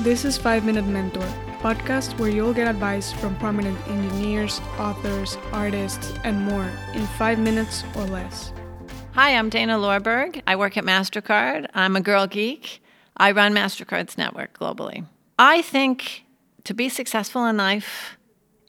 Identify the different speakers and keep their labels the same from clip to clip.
Speaker 1: This is 5 Minute Mentor, a podcast where you'll get advice from prominent engineers, authors, artists, and more in 5 minutes or less.
Speaker 2: Hi, I'm Dana Lorberg. I work at MasterCard. I'm a girl geek. I run MasterCard's network globally. I think to be successful in life,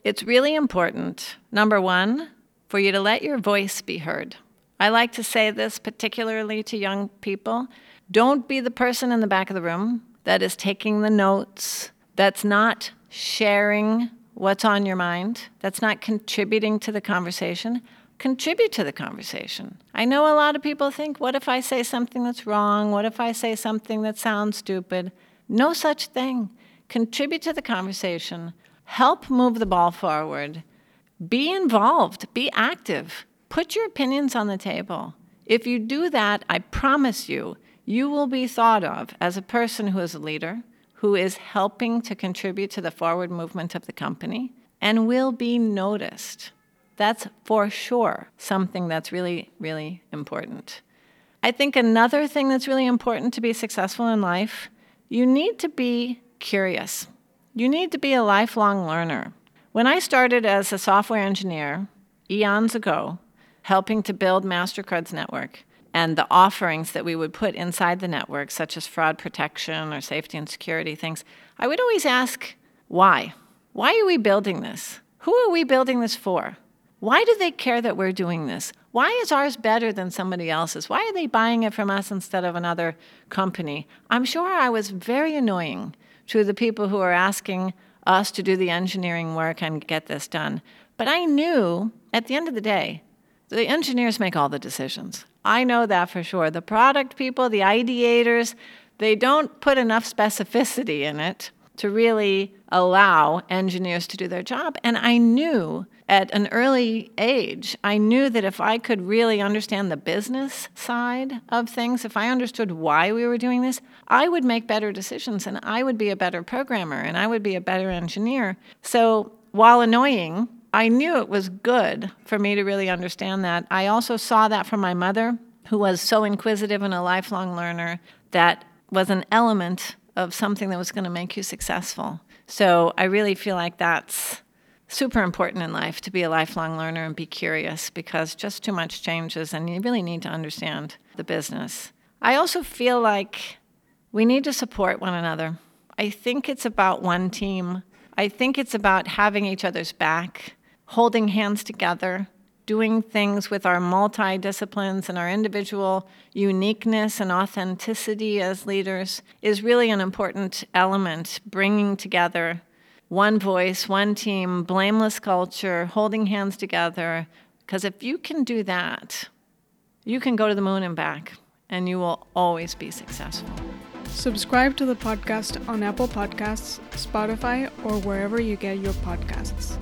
Speaker 2: it's really important, number one, for you to let your voice be heard. I like to say this particularly to young people. Don't be the person in the back of the room that is taking the notes, that's not sharing what's on your mind, that's not contributing to the conversation. Contribute to the conversation. I know a lot of people think, what if I say something that's wrong? What if I say something that sounds stupid? No such thing. Contribute to the conversation, help move the ball forward, be involved, be active, put your opinions on the table. If you do that, I promise you, you will be thought of as a person who is a leader, who is helping to contribute to the forward movement of the company, and will be noticed. That's for sure something that's really, really important. I think another thing that's really important to be successful in life, you need to be curious. You need to be a lifelong learner. When I started as a software engineer eons ago, helping to build MasterCard's network, and the offerings that we would put inside the network, such as fraud protection or safety and security things, I would always ask, why? Why are we building this? Who are we building this for? Why do they care that we're doing this? Why is ours better than somebody else's? Why are they buying it from us instead of another company? I'm sure I was very annoying to the people who are asking us to do the engineering work and get this done. But I knew at the end of the day, the engineers make all the decisions. I know that for sure. The product people, the ideators, they don't put enough specificity in it to really allow engineers to do their job. And I knew at an early age, I knew that if I could really understand the business side of things, if I understood why we were doing this, I would make better decisions and I would be a better programmer and I would be a better engineer. So while annoying, I knew it was good for me to really understand that. I also saw that from my mother, who was so inquisitive and a lifelong learner, that was an element of something that was going to make you successful. So I really feel like that's super important in life to be a lifelong learner and be curious because just too much changes and you really need to understand the business. I also feel like we need to support one another. I think it's about one team. I think it's about having each other's back holding hands together, doing things with our multidisciplines and our individual uniqueness and authenticity as leaders is really an important element, bringing together one voice, one team, blameless culture, holding hands together. Because if you can do that, you can go to the moon and back, and you will always be successful.
Speaker 1: Subscribe to the podcast on Apple Podcasts, Spotify, or wherever you get your podcasts.